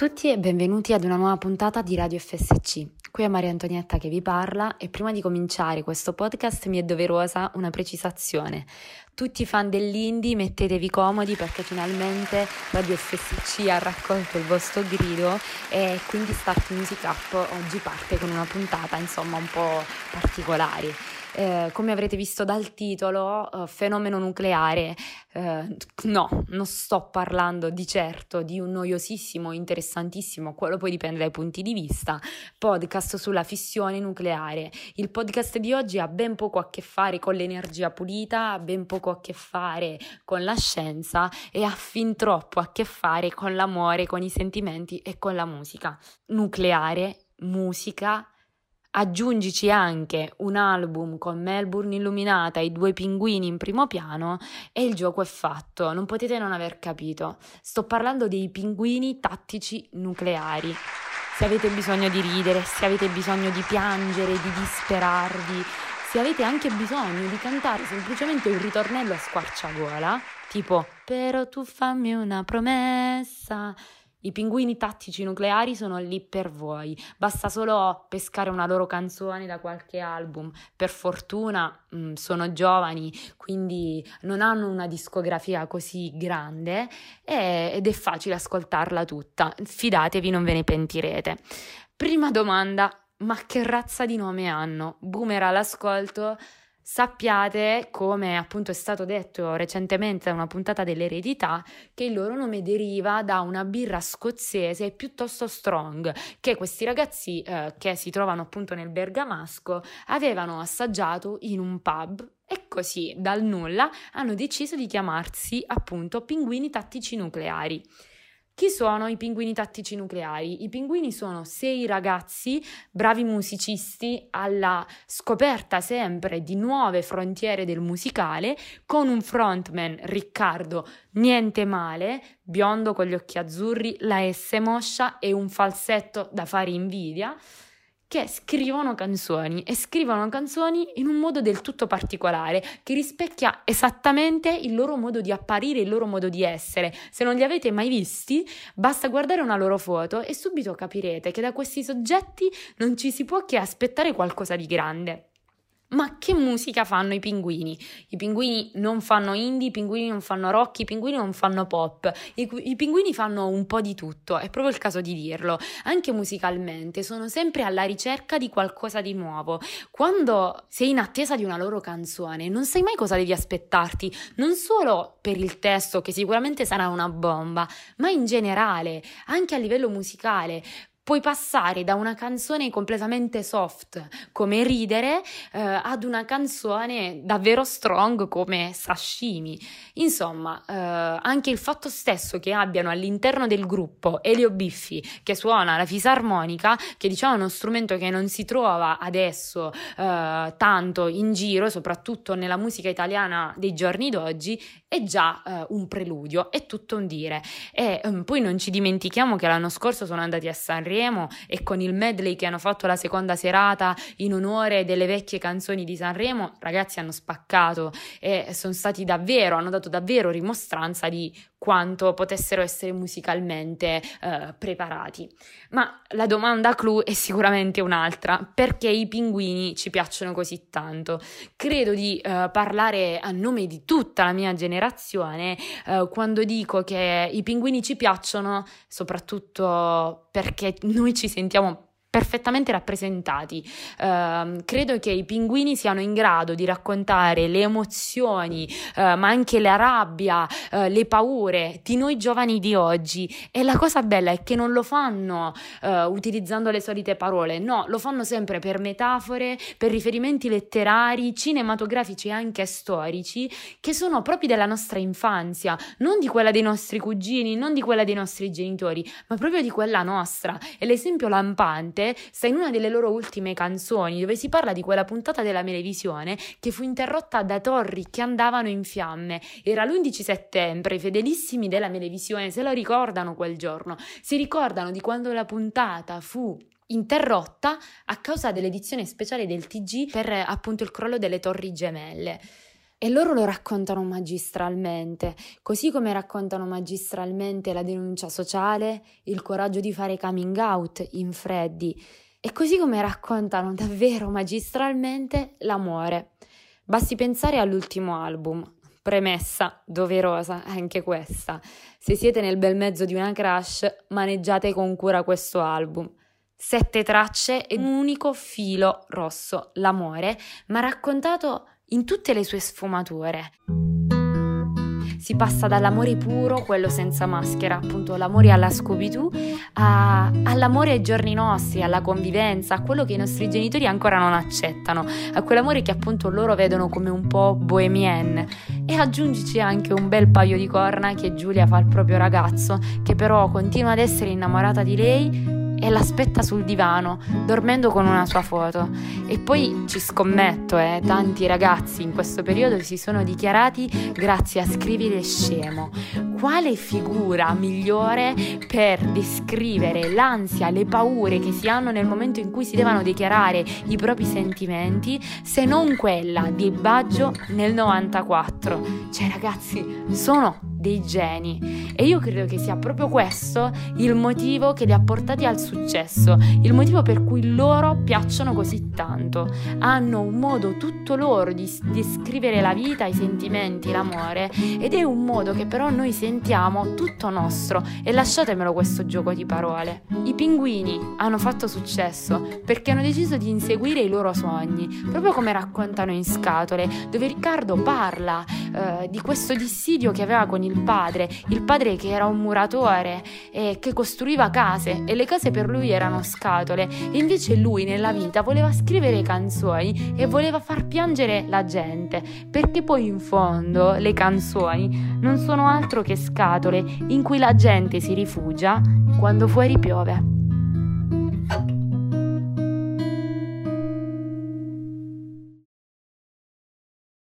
tutti e benvenuti ad una nuova puntata di Radio FSC. Qui è Maria Antonietta che vi parla e prima di cominciare questo podcast mi è doverosa una precisazione. Tutti i fan dell'indie mettetevi comodi perché finalmente Radio FSC ha raccolto il vostro grido e quindi Start Music Up oggi parte con una puntata insomma un po' particolare. Eh, come avrete visto dal titolo, eh, fenomeno nucleare, eh, no, non sto parlando di certo di un noiosissimo, interessantissimo, quello poi dipende dai punti di vista, podcast sulla fissione nucleare. Il podcast di oggi ha ben poco a che fare con l'energia pulita, ha ben poco a che fare con la scienza e ha fin troppo a che fare con l'amore, con i sentimenti e con la musica. Nucleare, musica, Aggiungici anche un album con Melbourne illuminata e i due pinguini in primo piano e il gioco è fatto, non potete non aver capito. Sto parlando dei pinguini tattici nucleari. Se avete bisogno di ridere, se avete bisogno di piangere, di disperarvi, se avete anche bisogno di cantare semplicemente un ritornello a squarciagola, tipo però tu fammi una promessa, i pinguini tattici nucleari sono lì per voi, basta solo pescare una loro canzone da qualche album. Per fortuna mh, mm, sono giovani, quindi non hanno una discografia così grande e, ed è facile ascoltarla tutta. Fidatevi, non ve ne pentirete. Prima domanda, ma che razza di nome hanno? Boomer all'ascolto Sappiate, come appunto è stato detto recentemente da una puntata dell'eredità, che il loro nome deriva da una birra scozzese piuttosto strong che questi ragazzi eh, che si trovano appunto nel Bergamasco avevano assaggiato in un pub e così dal nulla hanno deciso di chiamarsi appunto pinguini tattici nucleari. Chi sono i pinguini tattici nucleari? I pinguini sono sei ragazzi, bravi musicisti, alla scoperta sempre di nuove frontiere del musicale, con un frontman, Riccardo, niente male, biondo con gli occhi azzurri, la S moscia e un falsetto da fare invidia che scrivono canzoni e scrivono canzoni in un modo del tutto particolare che rispecchia esattamente il loro modo di apparire, il loro modo di essere. Se non li avete mai visti, basta guardare una loro foto e subito capirete che da questi soggetti non ci si può che aspettare qualcosa di grande. Ma che musica fanno i pinguini? I pinguini non fanno indie, i pinguini non fanno rock, i pinguini non fanno pop, I, i, pinguini fanno un po' di tutto, è proprio il caso di dirlo. Anche musicalmente sono sempre alla ricerca di qualcosa di nuovo. Quando sei in attesa di una loro canzone, non sai mai cosa devi aspettarti, non solo per il testo, che sicuramente sarà una bomba, ma in generale, anche a livello musicale puoi passare da una canzone completamente soft come Ridere eh, ad una canzone davvero strong come Sashimi. Insomma, eh, anche il fatto stesso che abbiano all'interno del gruppo Elio Biffi che suona la fisarmonica, che diciamo è uno strumento che non si trova adesso eh, tanto in giro, soprattutto nella musica italiana dei giorni d'oggi, è già eh, un preludio, è tutto un dire. E um, poi non ci dimentichiamo che l'anno scorso sono andati a Sanremo e con il medley che hanno fatto la seconda serata in onore delle vecchie canzoni di Sanremo, ragazzi hanno spaccato e sono stati davvero, hanno dato davvero rimostranza di quanto potessero essere musicalmente eh, preparati. Ma la domanda clou è sicuramente un'altra, perché i pinguini ci piacciono così tanto? Credo di eh, parlare a nome di tutta la mia generazione eh, quando dico che i pinguini ci piacciono soprattutto perché noi ci sentiamo perfettamente rappresentati. Uh, credo che i pinguini siano in grado di raccontare le emozioni, uh, ma anche la rabbia, uh, le paure di noi giovani di oggi. E la cosa bella è che non lo fanno eh, utilizzando le solite parole, no, lo fanno sempre per metafore, per riferimenti letterari, cinematografici e anche storici, che sono propri della nostra infanzia, non di quella dei nostri cugini, non di quella dei nostri genitori, ma proprio di quella nostra. E l'esempio lampante Conte sta in una delle loro ultime canzoni, dove si parla di quella puntata della Melevisione che fu interrotta da torri che andavano in fiamme. Era l'11 settembre, i fedelissimi della Melevisione se lo ricordano quel giorno, si ricordano di quando la puntata fu interrotta a causa dell'edizione speciale del TG per appunto il crollo delle torri gemelle. E loro lo raccontano magistralmente, così come raccontano magistralmente la denuncia sociale, il coraggio di fare coming out in freddi, e così come raccontano davvero magistralmente l'amore. Basti pensare all'ultimo album, premessa doverosa anche questa. Se siete nel bel mezzo di una crash, maneggiate con cura questo album. Sette tracce e un unico filo rosso, l'amore, ma raccontato in tutte le sue sfumature. Si passa dall'amore puro, quello senza maschera, appunto l'amore alla a, all'amore ai giorni nostri, alla convivenza, a quello che i nostri genitori ancora non accettano, a quell'amore che appunto loro vedono come un po' bohemien. E aggiungici anche un bel paio di corna che Giulia fa al proprio ragazzo, che però continua ad essere innamorata di lei e l'aspetta sul divano, dormendo con una sua foto. E poi ci scommetto, eh, tanti ragazzi in questo periodo si sono dichiarati grazie a scrivere scemo. Quale figura migliore per descrivere l'ansia, le paure che si hanno nel momento in cui si devono dichiarare i propri sentimenti, se non quella di Baggio nel 94? Cioè ragazzi, sono dei geni e io credo che sia proprio questo il motivo che li ha portati al successo, il motivo per cui loro piacciono così tanto. Hanno un modo tutto loro di descrivere la vita, i sentimenti, l'amore ed è un modo che però noi sentiamo tutto nostro e lasciatemelo questo gioco di parole. I pinguini hanno fatto successo perché hanno deciso di inseguire i loro sogni, proprio come raccontano in scatole, dove Riccardo parla eh, di questo dissidio che aveva con il il padre, il padre che era un muratore e che costruiva case e le case per lui erano scatole invece lui nella vita voleva scrivere canzoni e voleva far piangere la gente perché poi in fondo le canzoni non sono altro che scatole in cui la gente si rifugia quando fuori piove.